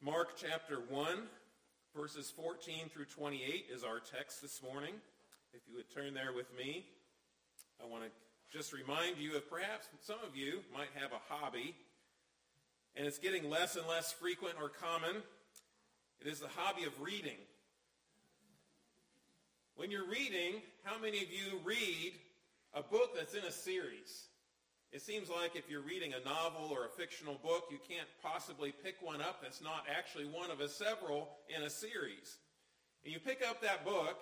Mark chapter 1, verses 14 through 28 is our text this morning. If you would turn there with me, I want to just remind you of perhaps some of you might have a hobby, and it's getting less and less frequent or common. It is the hobby of reading. When you're reading, how many of you read a book that's in a series? It seems like if you're reading a novel or a fictional book, you can't possibly pick one up that's not actually one of a several in a series. And you pick up that book,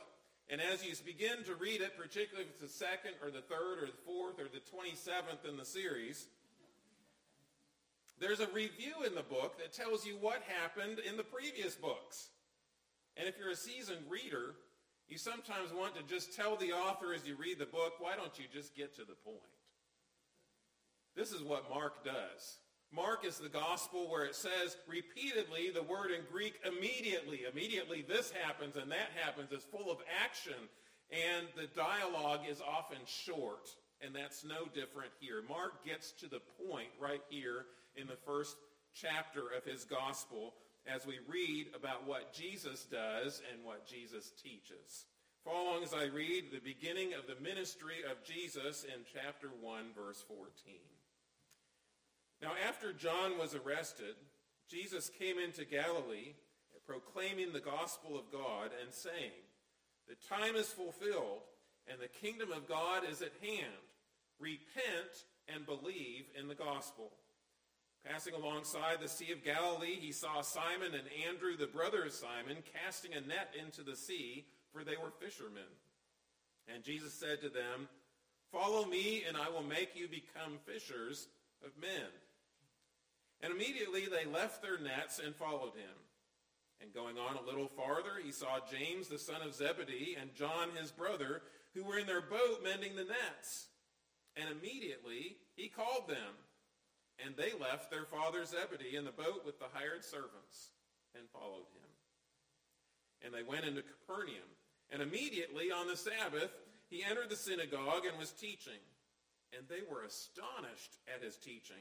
and as you begin to read it, particularly if it's the second or the third or the fourth or the 27th in the series, there's a review in the book that tells you what happened in the previous books. And if you're a seasoned reader, you sometimes want to just tell the author as you read the book, why don't you just get to the point? This is what Mark does. Mark is the gospel where it says repeatedly the word in Greek immediately. Immediately this happens and that happens. It's full of action. And the dialogue is often short. And that's no different here. Mark gets to the point right here in the first chapter of his gospel as we read about what Jesus does and what Jesus teaches. Follow along as I read the beginning of the ministry of Jesus in chapter 1, verse 14. Now, after John was arrested, Jesus came into Galilee proclaiming the gospel of God and saying, The time is fulfilled and the kingdom of God is at hand. Repent and believe in the gospel. Passing alongside the Sea of Galilee, he saw Simon and Andrew, the brother of Simon, casting a net into the sea, for they were fishermen. And Jesus said to them, Follow me, and I will make you become fishers of men. And immediately they left their nets and followed him. And going on a little farther, he saw James, the son of Zebedee, and John, his brother, who were in their boat mending the nets. And immediately he called them. And they left their father Zebedee in the boat with the hired servants and followed him. And they went into Capernaum. And immediately on the Sabbath, he entered the synagogue and was teaching. And they were astonished at his teaching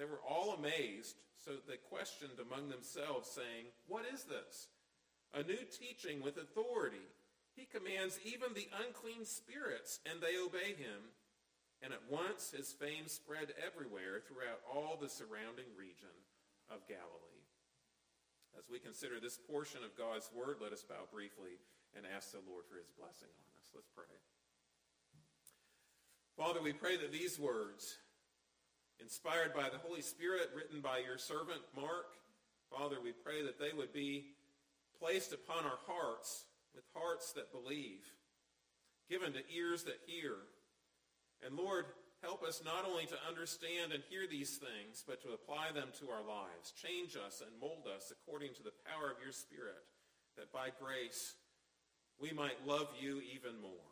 They were all amazed, so they questioned among themselves, saying, What is this? A new teaching with authority. He commands even the unclean spirits, and they obey him. And at once his fame spread everywhere throughout all the surrounding region of Galilee. As we consider this portion of God's word, let us bow briefly and ask the Lord for his blessing on us. Let's pray. Father, we pray that these words inspired by the Holy Spirit, written by your servant Mark. Father, we pray that they would be placed upon our hearts with hearts that believe, given to ears that hear. And Lord, help us not only to understand and hear these things, but to apply them to our lives. Change us and mold us according to the power of your Spirit, that by grace we might love you even more.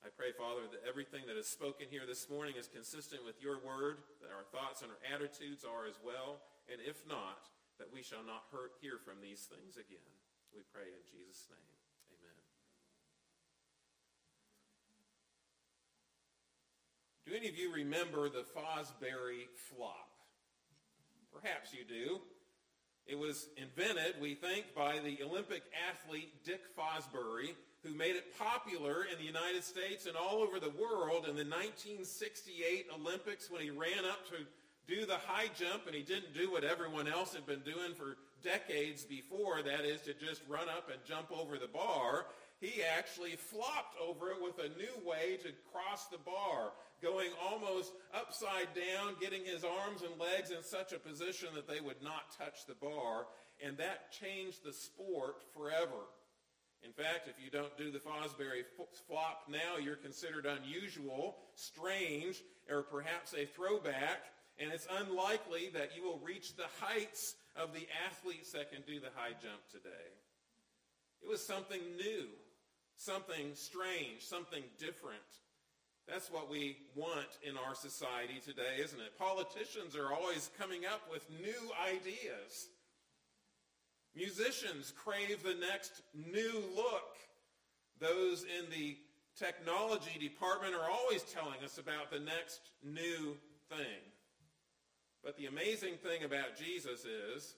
I pray, Father, that everything that is spoken here this morning is consistent with your word, that our thoughts and our attitudes are as well, and if not, that we shall not hurt, hear from these things again. We pray in Jesus' name. Amen. Do any of you remember the Fosbury flop? Perhaps you do. It was invented, we think, by the Olympic athlete Dick Fosbury who made it popular in the United States and all over the world in the 1968 Olympics when he ran up to do the high jump and he didn't do what everyone else had been doing for decades before, that is to just run up and jump over the bar. He actually flopped over it with a new way to cross the bar, going almost upside down, getting his arms and legs in such a position that they would not touch the bar. And that changed the sport forever. In fact, if you don't do the Fosbury flop now, you're considered unusual, strange, or perhaps a throwback, and it's unlikely that you will reach the heights of the athletes that can do the high jump today. It was something new, something strange, something different. That's what we want in our society today, isn't it? Politicians are always coming up with new ideas. Musicians crave the next new look. Those in the technology department are always telling us about the next new thing. But the amazing thing about Jesus is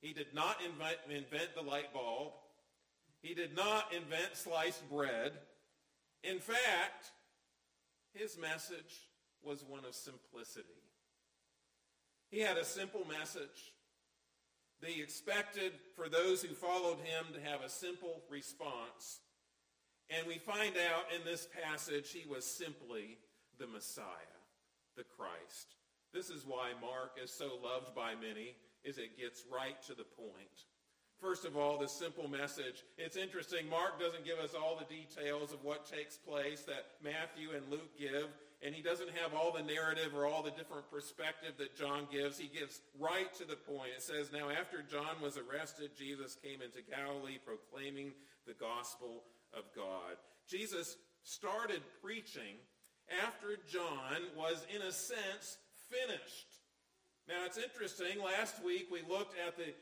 he did not invent, the light bulb. He did not invent sliced bread. In fact, his message was one of simplicity. He had a simple message. He expected for those who followed him to have a simple response. And we find out in this passage he was simply the Messiah, the Christ. This is why Mark is so loved by many, is it gets right to the point. First of all, the simple message. It's interesting, Mark doesn't give us all the details of what takes place that Matthew and Luke give, and he doesn't have all the narrative or all the different perspective that John gives. He gives right to the point. It says, Now after John was arrested, Jesus came into Galilee proclaiming the gospel of God. Jesus started preaching after John was, in a sense, finished. Now it's interesting, last week we looked at the,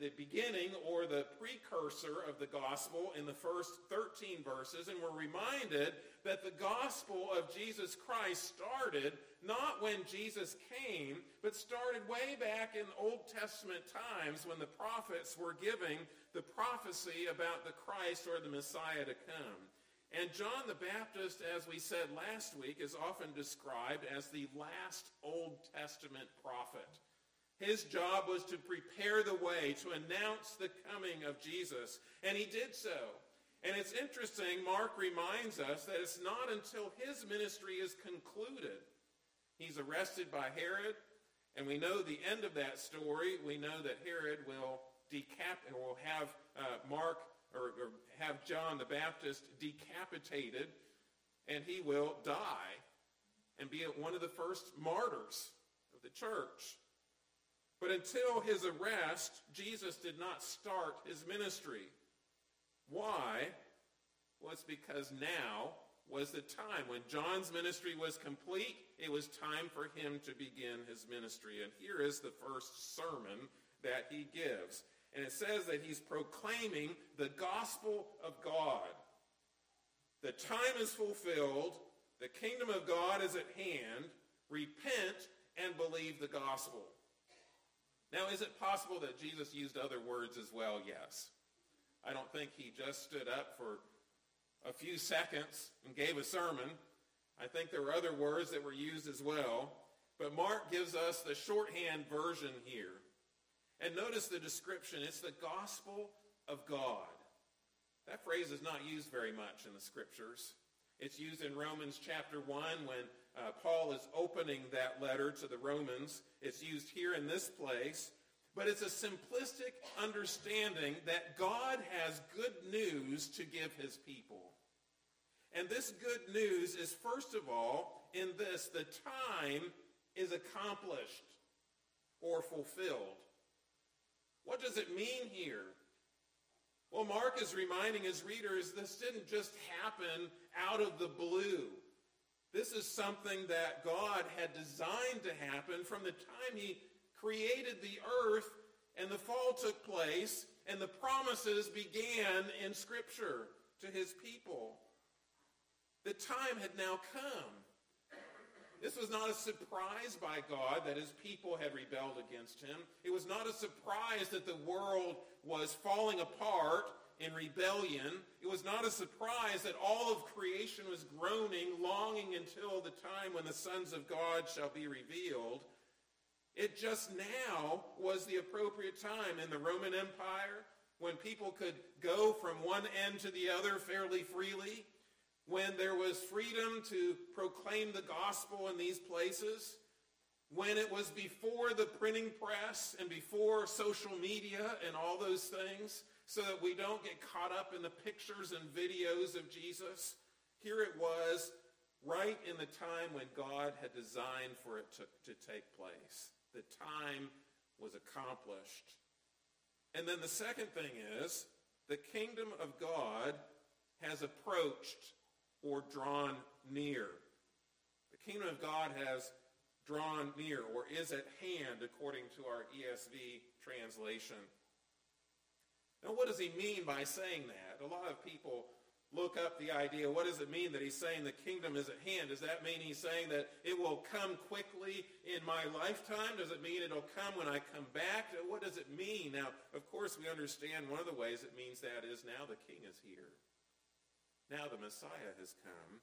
the beginning or the precursor of the gospel in the first 13 verses and we're reminded that the gospel of Jesus Christ started not when Jesus came, but started way back in Old Testament times when the prophets were giving the prophecy about the Christ or the Messiah to come. And John the Baptist, as we said last week, is often described as the last Old Testament prophet. His job was to prepare the way, to announce the coming of Jesus, and he did so. And it's interesting, Mark reminds us that it's not until his ministry is concluded. He's arrested by Herod, and we know the end of that story. We know that Herod will decap will have uh, Mark or, or have John the Baptist decapitated, and he will die and be one of the first martyrs of the church. But until his arrest, Jesus did not start his ministry. Why? Well, it's because now was the time. When John's ministry was complete, it was time for him to begin his ministry. And here is the first sermon that he gives. And it says that he's proclaiming the gospel of God. The time is fulfilled. The kingdom of God is at hand. Repent and believe the gospel. Now, is it possible that Jesus used other words as well? Yes. I don't think he just stood up for a few seconds and gave a sermon. I think there were other words that were used as well. But Mark gives us the shorthand version here. And notice the description. It's the gospel of God. That phrase is not used very much in the scriptures. It's used in Romans chapter 1 when uh, Paul is opening that letter to the Romans. It's used here in this place. But it's a simplistic understanding that God has good news to give his people. And this good news is, first of all, in this, the time is accomplished or fulfilled. What does it mean here? Well, Mark is reminding his readers this didn't just happen out of the blue. This is something that God had designed to happen from the time he created the earth and the fall took place and the promises began in Scripture to his people. The time had now come. This was not a surprise by God that his people had rebelled against him. It was not a surprise that the world was falling apart in rebellion. It was not a surprise that all of creation was groaning, longing until the time when the sons of God shall be revealed. It just now was the appropriate time in the Roman Empire when people could go from one end to the other fairly freely, when there was freedom to proclaim the gospel in these places, when it was before the printing press and before social media and all those things, so that we don't get caught up in the pictures and videos of Jesus. Here it was right in the time when God had designed for it to, to take place. The time was accomplished. And then the second thing is the kingdom of God has approached or drawn near. The kingdom of God has drawn near or is at hand according to our ESV translation. Now, what does he mean by saying that? A lot of people look up the idea. What does it mean that he's saying the kingdom is at hand? Does that mean he's saying that it will come quickly in my lifetime? Does it mean it'll come when I come back? What does it mean? Now, of course, we understand one of the ways it means that is now the king is here. Now the Messiah has come.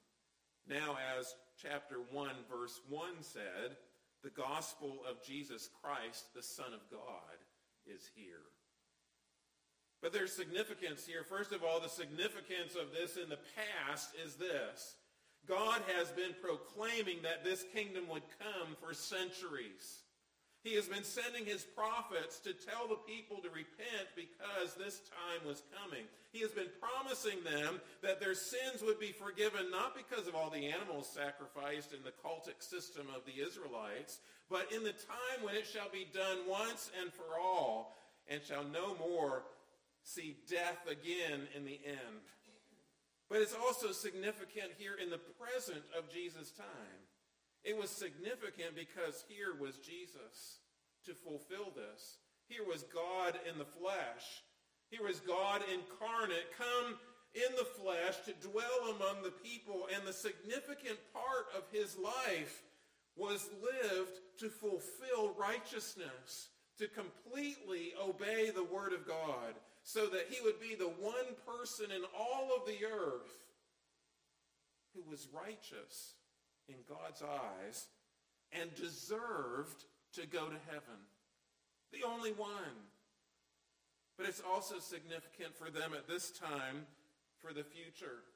Now, as chapter 1, verse 1 said, the gospel of Jesus Christ, the Son of God, is here. But there's significance here. First of all, the significance of this in the past is this. God has been proclaiming that this kingdom would come for centuries. He has been sending his prophets to tell the people to repent because this time was coming. He has been promising them that their sins would be forgiven not because of all the animals sacrificed in the cultic system of the Israelites, but in the time when it shall be done once and for all, and shall no more see death again in the end. But it's also significant here in the present of Jesus' time. It was significant because here was Jesus to fulfill this. Here was God in the flesh. Here was God incarnate, come in the flesh to dwell among the people. And the significant part of his life was lived to fulfill righteousness, to completely obey the word of God, so that he would be the one person in all of the earth who was righteous in God's eyes and deserved to go to heaven. The only one. But it's also significant for them at this time for the future.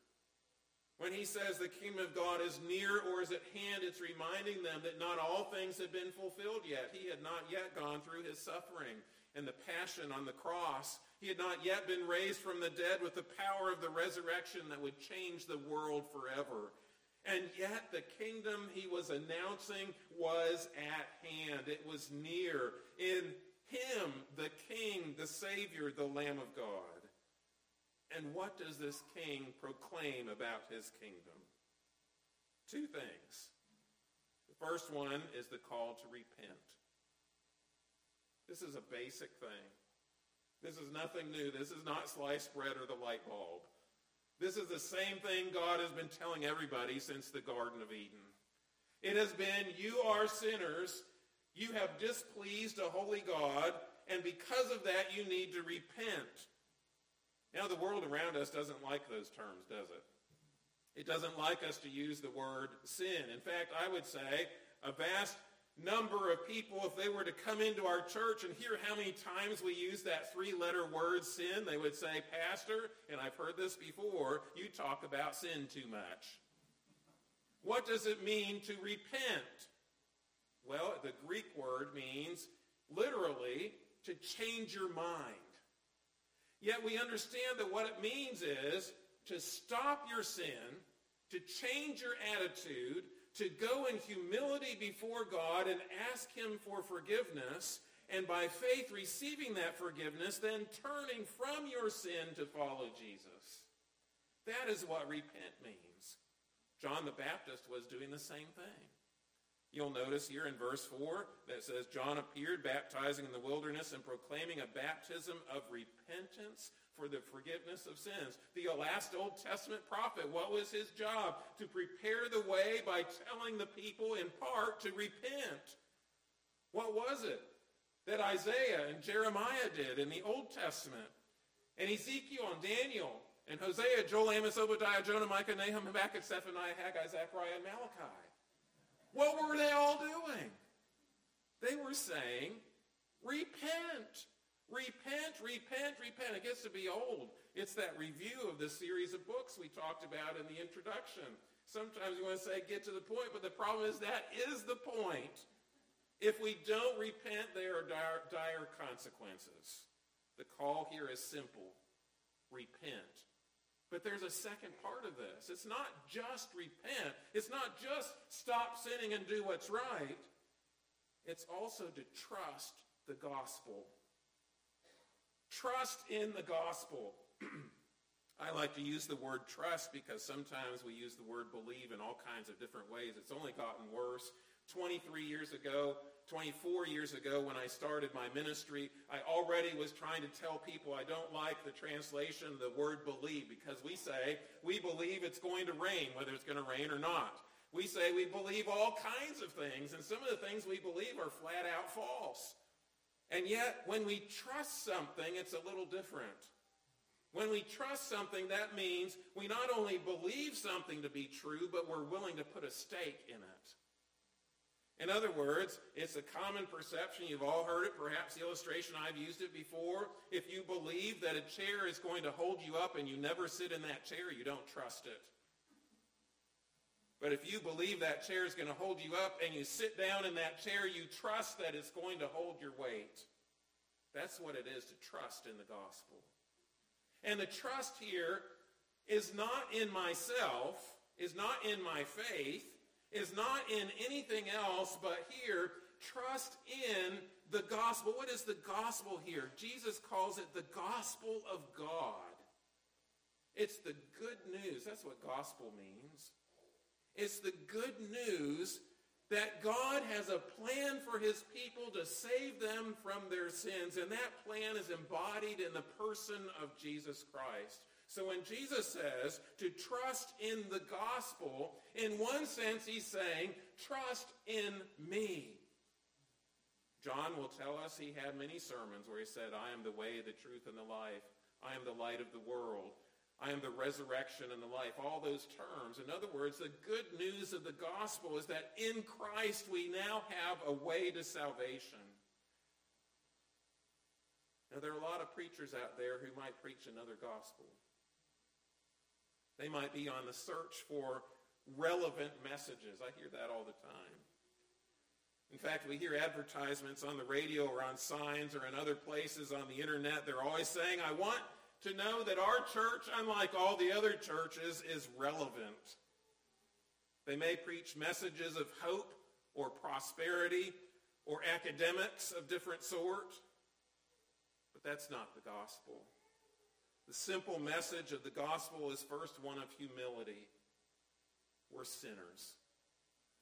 When he says the kingdom of God is near or is at hand, it's reminding them that not all things have been fulfilled yet. He had not yet gone through his suffering and the passion on the cross he had not yet been raised from the dead with the power of the resurrection that would change the world forever. And yet the kingdom he was announcing was at hand. It was near. In him, the king, the Savior, the Lamb of God. And what does this king proclaim about his kingdom? Two things. The first one is the call to repent. This is a basic thing. This is nothing new. This is not sliced bread or the light bulb. This is the same thing God has been telling everybody since the Garden of Eden. It has been, you are sinners. You have displeased a holy God, and because of that, you need to repent. Now, the world around us doesn't like those terms, does it? It doesn't like us to use the word sin. In fact, I would say a vast number of people, if they were to come into our church and hear how many times we use that three-letter word sin, they would say, Pastor, and I've heard this before, you talk about sin too much. What does it mean to repent? Well, the Greek word means literally to change your mind. Yet we understand that what it means is to stop your sin, to change your attitude, to go in humility before God and ask him for forgiveness, and by faith receiving that forgiveness, then turning from your sin to follow Jesus. That is what repent means. John the Baptist was doing the same thing. You'll notice here in verse 4 that says, John appeared baptizing in the wilderness and proclaiming a baptism of repentance for the forgiveness of sins. The last Old Testament prophet, what was his job? To prepare the way by telling the people in part to repent. What was it that Isaiah and Jeremiah did in the Old Testament? And Ezekiel and Daniel and Hosea, Joel, Amos, Obadiah, Jonah, Micah, Nahum, Habakkuk, Zephaniah, Haggai, Zechariah, and Malachi. What were they all doing? They were saying, repent. Repent, repent, repent. It gets to be old. It's that review of the series of books we talked about in the introduction. Sometimes you want to say get to the point, but the problem is that is the point. If we don't repent, there are dire, dire consequences. The call here is simple. Repent. But there's a second part of this. It's not just repent. It's not just stop sinning and do what's right. It's also to trust the gospel. Trust in the gospel. I like to use the word trust because sometimes we use the word believe in all kinds of different ways. It's only gotten worse. 23 years ago, 24 years ago when I started my ministry, I already was trying to tell people I don't like the translation, the word believe, because we say we believe it's going to rain, whether it's going to rain or not. We say we believe all kinds of things, and some of the things we believe are flat out false. And yet, when we trust something, it's a little different. When we trust something, that means we not only believe something to be true, but we're willing to put a stake in it. In other words, it's a common perception. You've all heard it. Perhaps the illustration, I've used it before. If you believe that a chair is going to hold you up and you never sit in that chair, you don't trust it. But if you believe that chair is going to hold you up and you sit down in that chair, you trust that it's going to hold your weight. That's what it is to trust in the gospel. And the trust here is not in myself, is not in my faith, is not in anything else, but here, trust in the gospel. What is the gospel here? Jesus calls it the gospel of God. It's the good news. That's what gospel means. It's the good news that God has a plan for his people to save them from their sins, and that plan is embodied in the person of Jesus Christ. So when Jesus says to trust in the gospel, in one sense he's saying, trust in me. John will tell us he had many sermons where he said, I am the way, the truth, and the life. I am the light of the world. I am the resurrection and the life, all those terms. In other words, the good news of the gospel is that in Christ we now have a way to salvation. Now, there are a lot of preachers out there who might preach another gospel. They might be on the search for relevant messages. I hear that all the time. In fact, we hear advertisements on the radio or on signs or in other places on the internet. They're always saying, I want to know that our church, unlike all the other churches, is relevant. They may preach messages of hope or prosperity or academics of different sort, but that's not the gospel. The simple message of the gospel is first one of humility. We're sinners.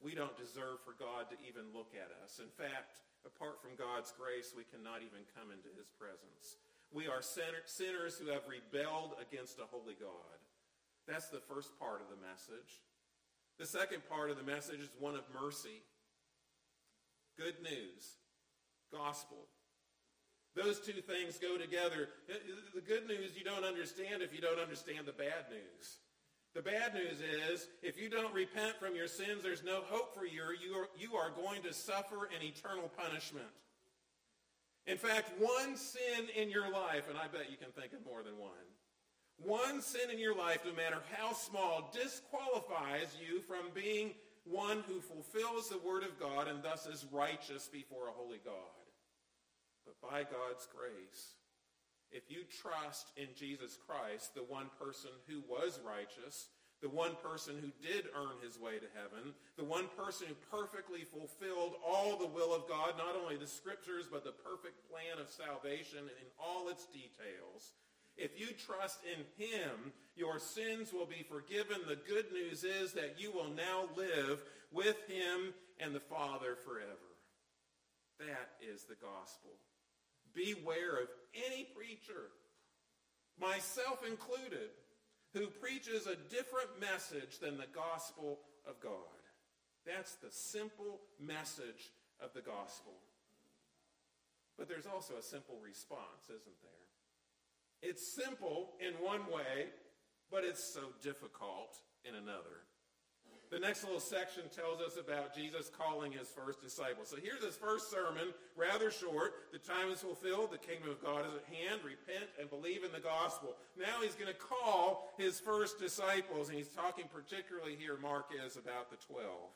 We don't deserve for God to even look at us. In fact, apart from God's grace, we cannot even come into his presence. We are sinners who have rebelled against a holy God. That's the first part of the message. The second part of the message is one of mercy. Good news. Gospel. Those two things go together. The good news you don't understand if you don't understand the bad news. The bad news is if you don't repent from your sins, there's no hope for you. You are, you are going to suffer an eternal punishment. In fact, one sin in your life, and I bet you can think of more than one, one sin in your life, no matter how small, disqualifies you from being one who fulfills the word of God and thus is righteous before a holy God. But by God's grace, if you trust in Jesus Christ, the one person who was righteous, the one person who did earn his way to heaven, the one person who perfectly fulfilled all the will of God, not only the scriptures, but the perfect plan of salvation in all its details. If you trust in him, your sins will be forgiven. The good news is that you will now live with him and the Father forever. That is the gospel. Beware of any preacher, myself included, who preaches a different message than the gospel of God. That's the simple message of the gospel. But there's also a simple response, isn't there? It's simple in one way, but it's so difficult in another. The next little section tells us about Jesus calling his first disciples. So here's his first sermon, rather short. The time is fulfilled. The kingdom of God is at hand. Repent and believe in the gospel. Now he's going to call his first disciples, and he's talking particularly here, Mark is, about the twelve.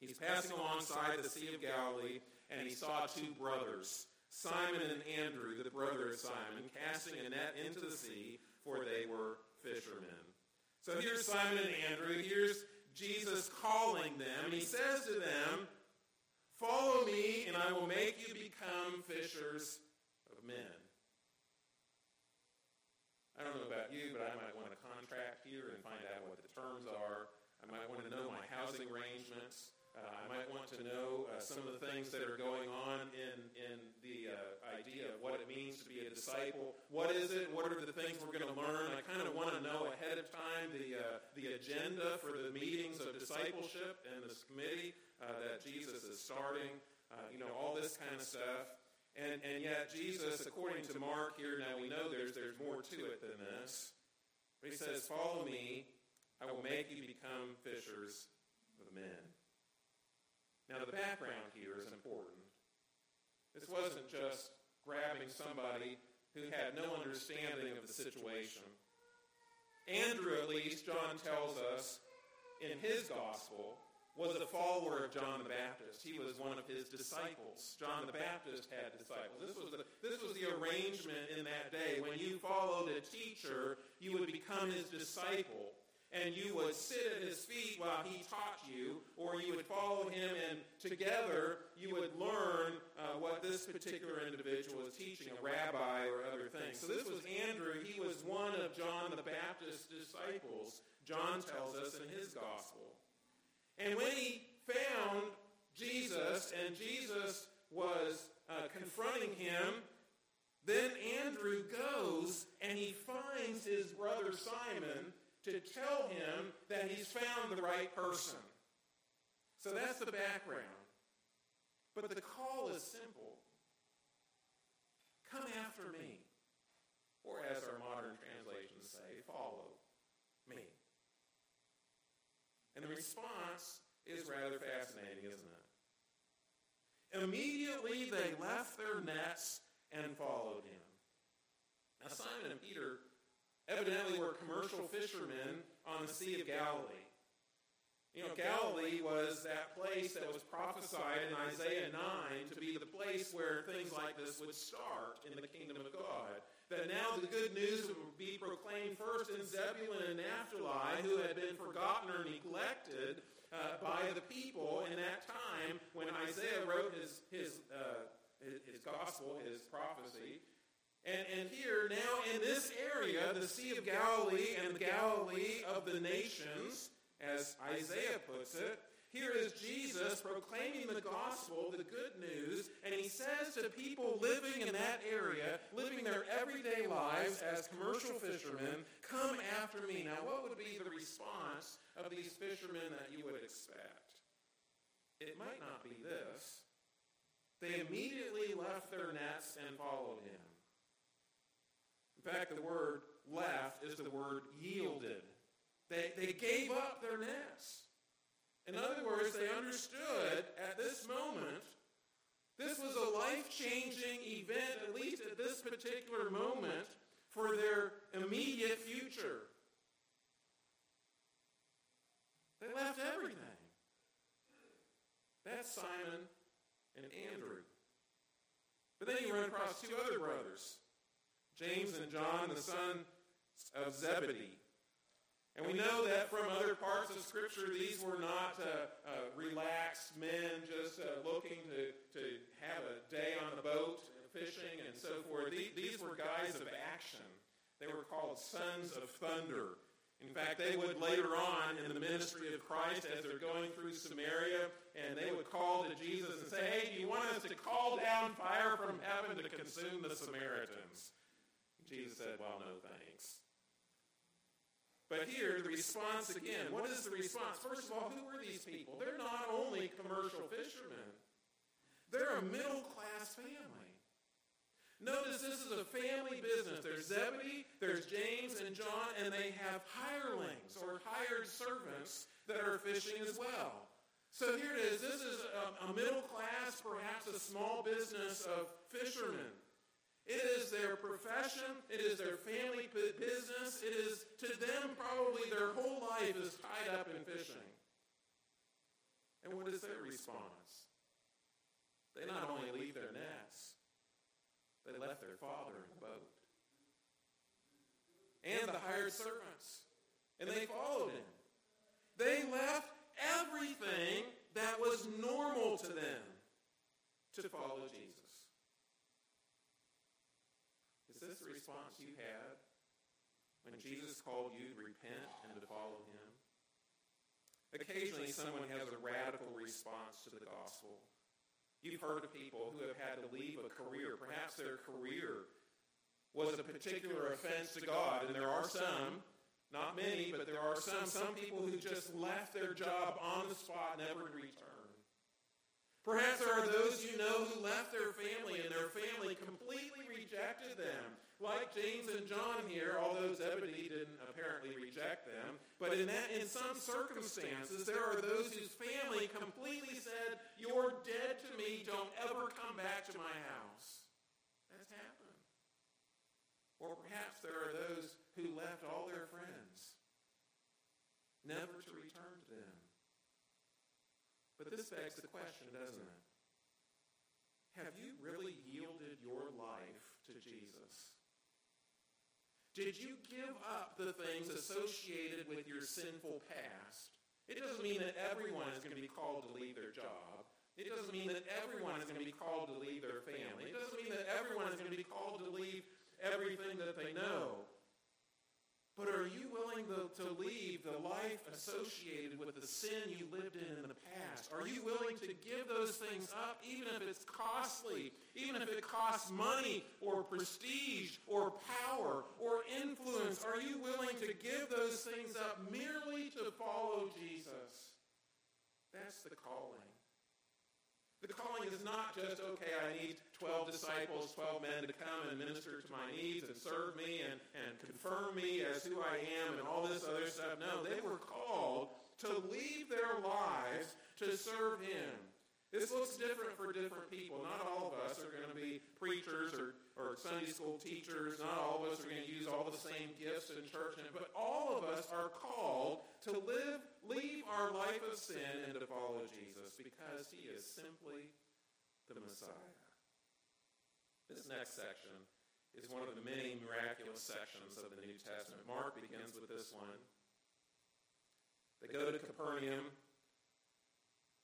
He's passing alongside the Sea of Galilee, and he saw two brothers, Simon and Andrew, the brother of Simon, casting a net into the sea, for they were fishermen. So here's Simon and Andrew. Here's Jesus calling them. He says to them, Follow me, and I will make you become fishers of men. I don't know about you, but I might want to contract here and find out what the terms are. I might want to know my housing arrangements. Uh, I might want to know uh, some of the things that are going on in, in the uh, idea of what it means to be a disciple. What is it? What are the things we're going to learn? I kind of want to know ahead of time the, the agenda for the meetings of discipleship and this committee that Jesus is starting. You know, all this kind of stuff. And, and yet Jesus, according to Mark here, now we know there's, there's more to it than this. But he says, follow me. I will make you become fishers of men. Now, the background here is important. This wasn't just grabbing somebody who had no understanding of the situation. Andrew, at least, John tells us in his gospel, was a follower of John the Baptist. He was one of his disciples. John the Baptist had disciples. This was the, this was the arrangement in that day. When you followed a teacher, you would become his disciple and you would sit at his feet while he taught you, or you would follow him, and together you would learn uh, what this particular individual was teaching, a rabbi or other things. So this was Andrew. He was one of John the Baptist's disciples, John tells us in his gospel. And when he found Jesus, and Jesus was uh, confronting him, then Andrew goes and he finds his brother Simon to tell him that he's found the right person. So that's the background. But the call is simple. Come after me. Or as our modern translations say, follow me. And the response is rather fascinating, isn't it? Immediately they left their nets and followed him. Now Simon and Peter evidently were commercial fishermen on the Sea of Galilee. You know, Galilee was that place that was prophesied in Isaiah 9 to be the place where things like this would start in the kingdom of God. That now the good news would be proclaimed first in Zebulun and Naphtali, who had been forgotten or neglected uh, by the people in that time when Isaiah wrote his, his, uh, his, his gospel, his prophecy. And, and here, now in this area, the Sea of Galilee and the Galilee of the nations, as Isaiah puts it, here is Jesus proclaiming the gospel, the good news, and he says to people living in that area, living their everyday lives as commercial fishermen, come after me. Now, what would be the response of these fishermen that you would expect? It might not be this. They immediately left their nets and followed him. In fact, the word left is the word yielded. They, they gave up their nets. In other words, they understood at this moment this was a life changing event, at least at this particular moment, for their immediate future. They left everything. That's Simon and Andrew. But then you run across two other brothers. James and John, the son of Zebedee. And we know that from other parts of Scripture, these were not uh, uh, relaxed men just uh, looking to, to have a day on the boat, fishing, and so forth. These, these were guys of action. They were called sons of thunder. In fact, they would later on in the ministry of Christ, as they're going through Samaria, and they would call to Jesus and say, Hey, do you want us to call down fire from heaven to consume the Samaritans? Jesus said, Well, no thanks. But here, the response again. What is the response? First of all, who are these people? They're not only commercial fishermen, they're a middle class family. Notice this is a family business. There's Zebedee, there's James and John, and they have hirelings or hired servants that are fishing as well. So here it is. This is a, a middle class, perhaps a small business of fishermen. It is their profession. It is their family business. It is to them probably their whole life is tied up in fishing. And what is their response? They not only leave their nets, they left their father in the boat. And the hired servants. And they followed him. They left everything that was normal to them. to follow Jesus? Is this the response you had when Jesus called you to repent and to follow him? Occasionally, someone has a radical response to the gospel. You've heard of people who have had to leave a career. Perhaps their career was a particular offense to God, and there are some, not many, but there are some, some people who just left their job on the spot, never to. Perhaps there are those you know who left their family, and their family completely rejected them like James and John here, although Zebedee didn't apparently reject them. But in that, in some circumstances, there are those whose family completely said, "You're dead to me. Don't ever come back to my house." That's happened. Or perhaps there are those who left all their friends, never to return. But this begs the question, doesn't it? Have you really yielded your life to Jesus? Did you give up the things associated with your sinful past? It doesn't mean that everyone is going to be called to leave their job. It doesn't mean that everyone is going to be called to leave their family. It doesn't mean that everyone is going to be called to leave everything that they know. But are you willing to, to leave the life associated with the sin you lived in in the past? Are you willing to give those things up even if it's costly, even if it costs money or prestige or power or influence? Are you willing to give those things up merely to follow Jesus? That's the calling. The calling is not just, okay, I need 12 disciples, 12 men to come and minister to my needs and serve me and, and confirm me as who I am and all this other stuff. No, they were called to leave their lives to serve him. This looks different for different people. Not all of us are going to be preachers or, or Sunday school teachers. Not all of us are going to use all the same gifts in church. But all of us are called to live, leave our life of sin and to follow Jesus because he is simply the Messiah. This next section is one of the many miraculous sections of the New Testament. Mark begins with this one. They go to Capernaum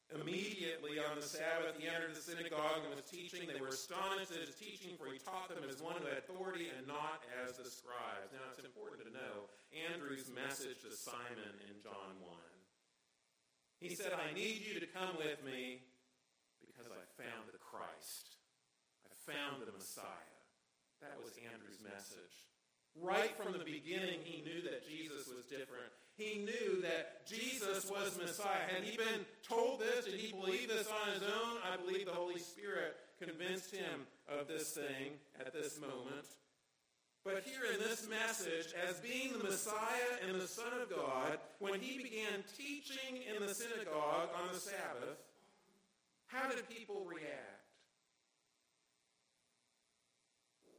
Immediately on the Sabbath, he entered the synagogue and was teaching. They were astonished at his teaching, for he taught them as one had authority and not as the scribes. Now, it's important to know Andrew's message to Simon in John 1. He said, I need you to come with me because I found the Christ. Found the Messiah. That was Andrew's message. Right from the beginning, he knew that Jesus was different he knew that Jesus was Messiah. Had he been told this? Did he believe this on his own? I believe the Holy Spirit convinced him of this thing at this moment. But here in this message, as being the Messiah and the Son of God, when he began teaching in the synagogue on the Sabbath, how did people react?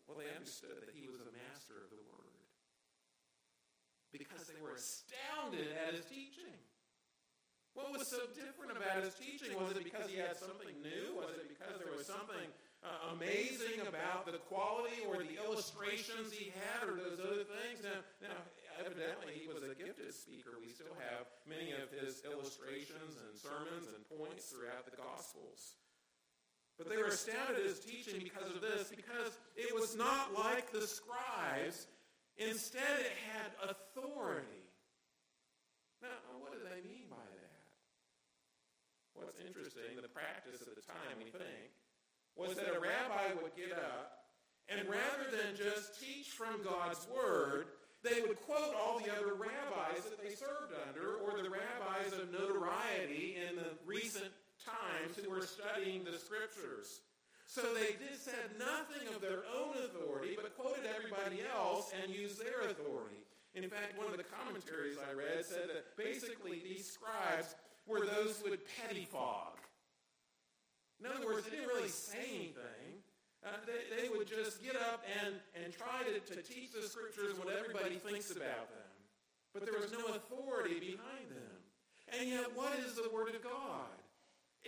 Well, they understood that he was a master of the word because they were astounded at his teaching. What was so different about his teaching? Was it because he had something new? Was it because there was something uh, amazing about the quality or the illustrations he had or those other things? Now, now, evidently, he was a gifted speaker. We still have many of his illustrations and sermons and points throughout the Gospels. But they were astounded at his teaching because of this, because it was not like the scribes Instead, it had authority. Now, what do they mean by that? What's interesting, the practice at the time, we think, was that a rabbi would get up, and rather than just teach from God's word, they would quote all the other rabbis that they served under, or the rabbis of notoriety in the recent times who were studying the scriptures. So they said nothing of their own authority, but quoted everybody else and used their authority. In fact, one of the commentaries I read said that basically these scribes were those who would pettifog. In other words, they didn't really say anything. Uh, they, they would just get up and, and try to, to teach the scriptures what everybody thinks about them. But there was no authority behind them. And yet, what is the Word of God?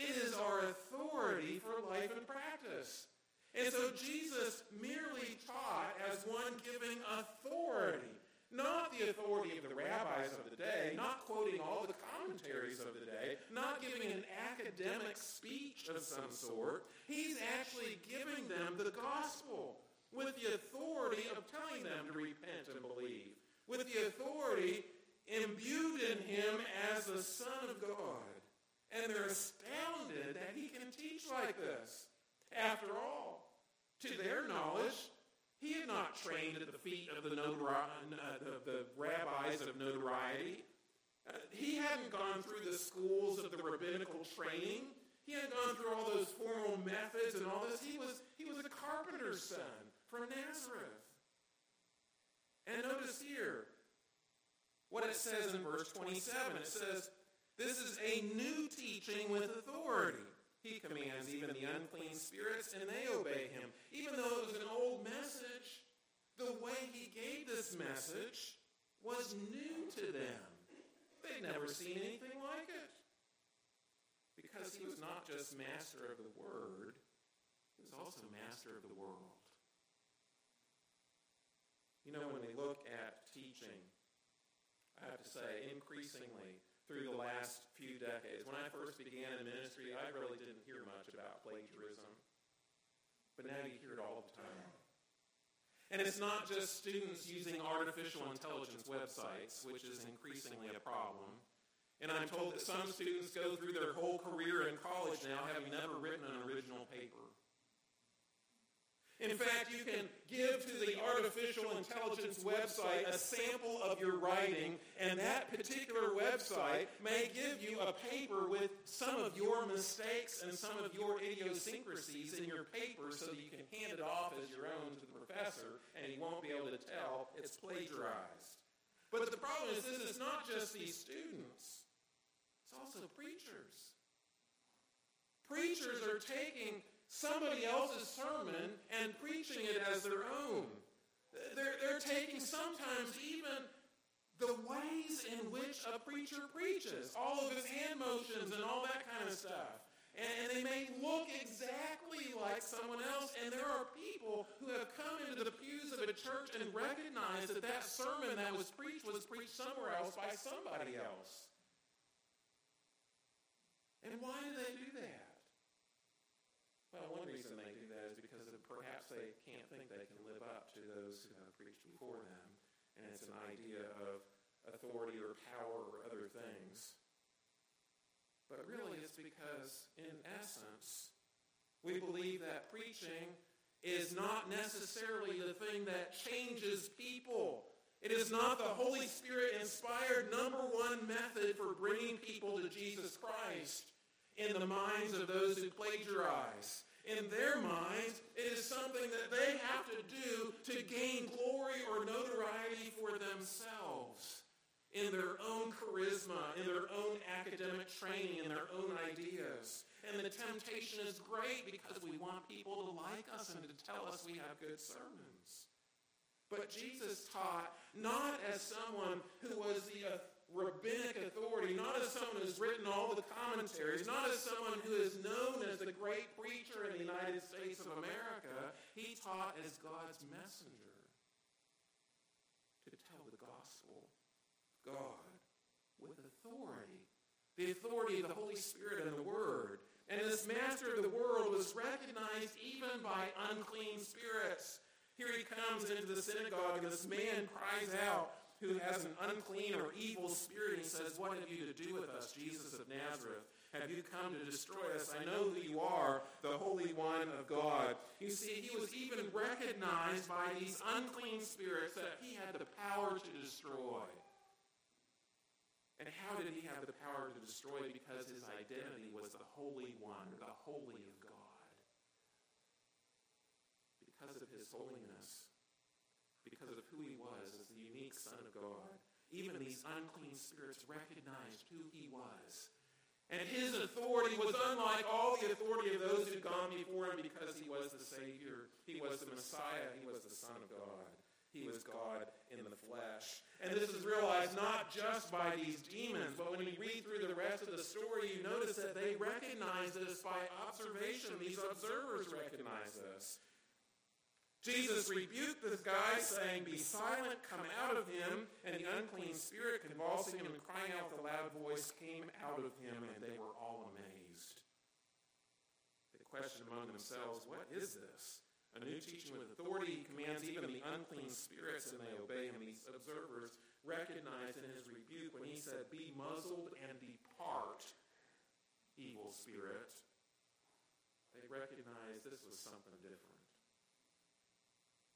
It is our authority for life and practice. And so Jesus merely taught as one giving authority, not the authority of the rabbis of the day, not quoting all the commentaries of the day, not giving an academic speech of some sort. He's actually giving them the gospel with the authority of telling them to repent and believe, with the authority imbued in him as the Son of God. And they're astounded that he can teach like this. After all, to their knowledge, he had not trained at the feet of the, notori- uh, the, the rabbis of notoriety. Uh, he hadn't gone through the schools of the rabbinical training. He hadn't gone through all those formal methods and all this. He was, he was a carpenter's son from Nazareth. And notice here what it says in verse 27. It says, This is a new teaching with authority. He commands even the unclean spirits, and they obey him. Even though it was an old message, the way he gave this message was new to them. They'd never seen anything like it. Because he was not just master of the word, he was also master of the world. You know, when we look at teaching, I have to say, increasingly, through the last few decades. When I first began in ministry, I really didn't hear much about plagiarism. But now you hear it all the time. And it's not just students using artificial intelligence websites, which is increasingly a problem. And I'm told that some students go through their whole career in college now having never written an original paper. In fact, you can give to the artificial intelligence website a sample of your writing, and that particular website may give you a paper with some of your mistakes and some of your idiosyncrasies in your paper so that you can hand it off as your own to the professor, and he won't be able to tell it's plagiarized. But the problem is this is not just these students, it's also preachers. Preachers are taking somebody else's sermon and preaching it as their own. They're, they're taking sometimes even the ways in which a preacher preaches, all of his hand motions and all that kind of stuff. And, and they may look exactly like someone else, and there are people who have come into the pews of a church and recognized that that sermon that was preached was preached somewhere else by somebody else. And why do they do that? Well, one reason they do that is because perhaps they can't think they can live up to those who have preached before them, and it's an idea of authority or power or other things. But really, it's because, in essence, we believe that preaching is not necessarily the thing that changes people. It is not the Holy Spirit inspired number one method for bringing people to Jesus Christ in the minds of those who plagiarize. In their minds, it is something that they have to do to gain glory or notoriety for themselves in their own charisma, in their own academic training, in their own ideas. And the temptation is great because we want people to like us and to tell us we have good sermons. But Jesus taught not as someone who was the rabbinic authority, not as someone who's written all the commentaries, not as someone who is known as the great preacher in the United States of America. He taught as God's messenger to tell the gospel of God with authority. The authority of the Holy Spirit and the Word. And this master of the world was recognized even by unclean spirits. Here he comes into the synagogue, and this man cries out, who has an unclean or evil spirit. He says, What have you to do with us, Jesus of Nazareth? Have you come to destroy us? I know who you are, the Holy One of God. You see, he was even recognized by these unclean spirits that he had the power to destroy. And how did he have the power to destroy? Because his identity was the Holy One, the Holy of God. Because of his holiness, because of who he was Son of God. Even these unclean spirits recognized who he was. And his authority was unlike all the authority of those who'd gone before him because he was the Savior. He was the Messiah. He was the Son of God. He was God in the flesh. And this is realized not just by these demons, but when you read through the rest of the story, you notice that they recognize this by observation. These observers recognize this. Jesus rebuked this guy, saying, Be silent, come out of him. And the unclean spirit, convulsing him and crying out with a loud voice, came out of him, and they were all amazed. They questioned among themselves, What is this? a new teaching with authority. Commands even the unclean spirits, and they obey him. These observers recognized in his rebuke when he said, Be muzzled and depart, evil spirit. They recognized this was something different.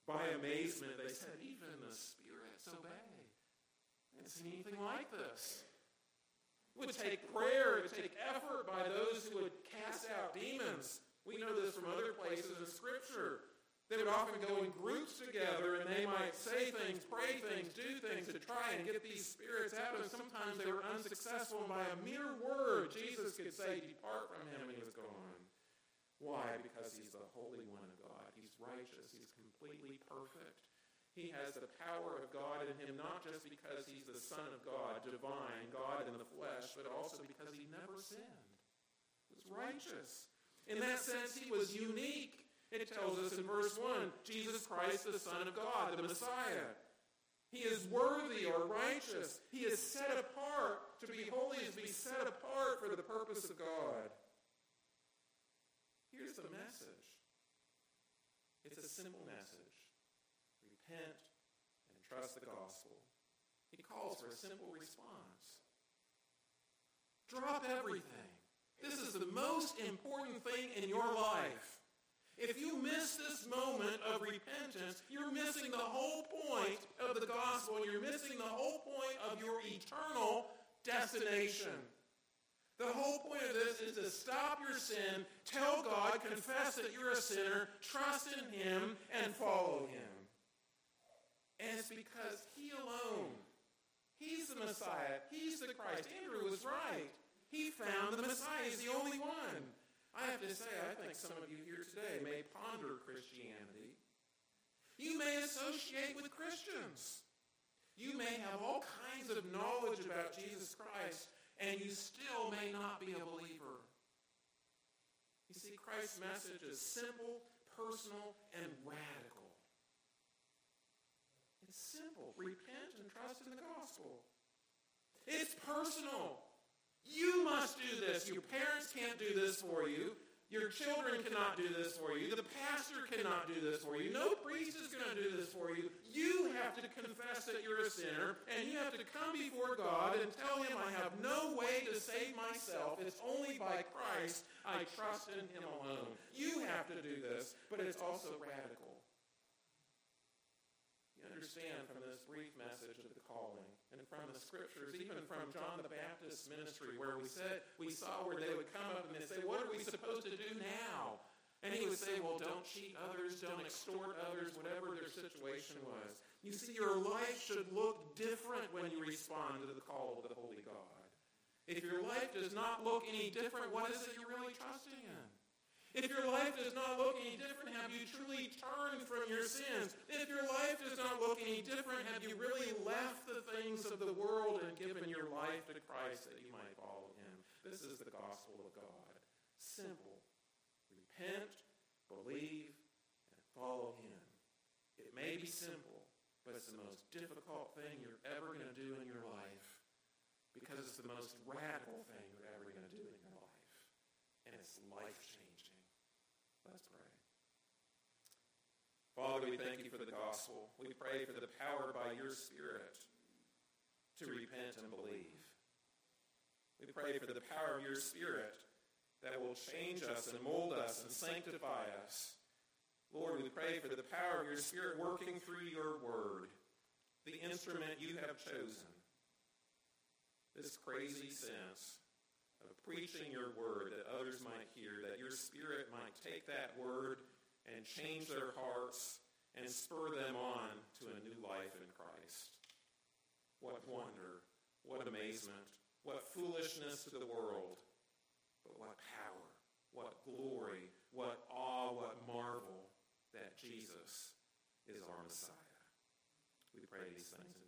By amazement, they said, Even the spirits obey. Haven't seen anything like this. It would take prayer, it would take effort by those who would cast out demons. We know this from other places in Scripture. They would often go in groups together and they might say things, pray things, do things to try and get these spirits out. And sometimes they were unsuccessful. And by a mere word, Jesus could say, Depart from him, and he was gone. Why? Because he's the Holy One of God. He's righteous. He's completely perfect. He has the power of God in him, not just because he's the Son of God, divine, God in the flesh, but also because he never sinned. He was righteous. In that sense, he was unique. It tells us in verse 1 Jesus Christ, the Son of God, the Messiah. He is worthy or righteous. He is set apart. To be holy is to be set apart for the purpose of God. Here's the message it's a simple message repent and trust the gospel. He calls for a simple response drop everything. This is the most important thing in your life. If you miss this moment of repentance, you're missing the whole point of the gospel. You're missing the whole point of your eternal destination. The whole point of this is to stop your sin, tell God, confess that you're a sinner, trust in Him, and follow Him. And it's because He alone, He's the Messiah, He's the Christ. Andrew was right. He found the Messiah. He's the only one. I have to say, I think some of you here today may ponder Christianity. You may associate with Christians. You may have all kinds of knowledge about Jesus Christ, and you still may not be a believer. You see, Christ's message is simple, personal, and radical. It's simple. Repent and trust in the gospel. It's personal. You must do this. Your parents can't do this for you. Your children cannot do this for you. The pastor cannot do this for you. No priest is going to do this for you. You have to confess that you're a sinner, and you have to come before God and tell him, I have no way to save myself. It's only by Christ I trust in him alone. You have to do this, but it's also radical. You understand from this brief message of the calling and from the scriptures, even from John the Baptist's ministry, where we said we saw where they would come up and they'd say, "What are we supposed to do now?" And he would say, "Well, don't cheat others, don't extort others, whatever their situation was." You see, your life should look different when you respond to the call of the Holy God. If your life does not look any different, what is it you're really trusting in? If your life does not look any different, have you truly turned from your sins? If your life does not look any different, have you really left the things of the world and given your life to Christ that you might follow him? This is the gospel of God. Simple. Repent, believe, and follow him. It may be simple, but it's the most difficult thing you're ever going to do in your life because it's the most radical thing you're ever going to do in your life. And it's life-changing. Let's pray. Father, we thank you for the gospel. We pray for the power by your Spirit to repent and believe. We pray for the power of your Spirit that will change us and mold us and sanctify us. Lord, we pray for the power of your Spirit working through your word, the instrument you have chosen. This crazy sense of preaching your word that others might hear, that your spirit might take that word and change their hearts and spur them on to a new life in Christ. What wonder, what amazement, what foolishness to the world, but what power, what glory, what awe, what marvel that Jesus is our Messiah. We pray these things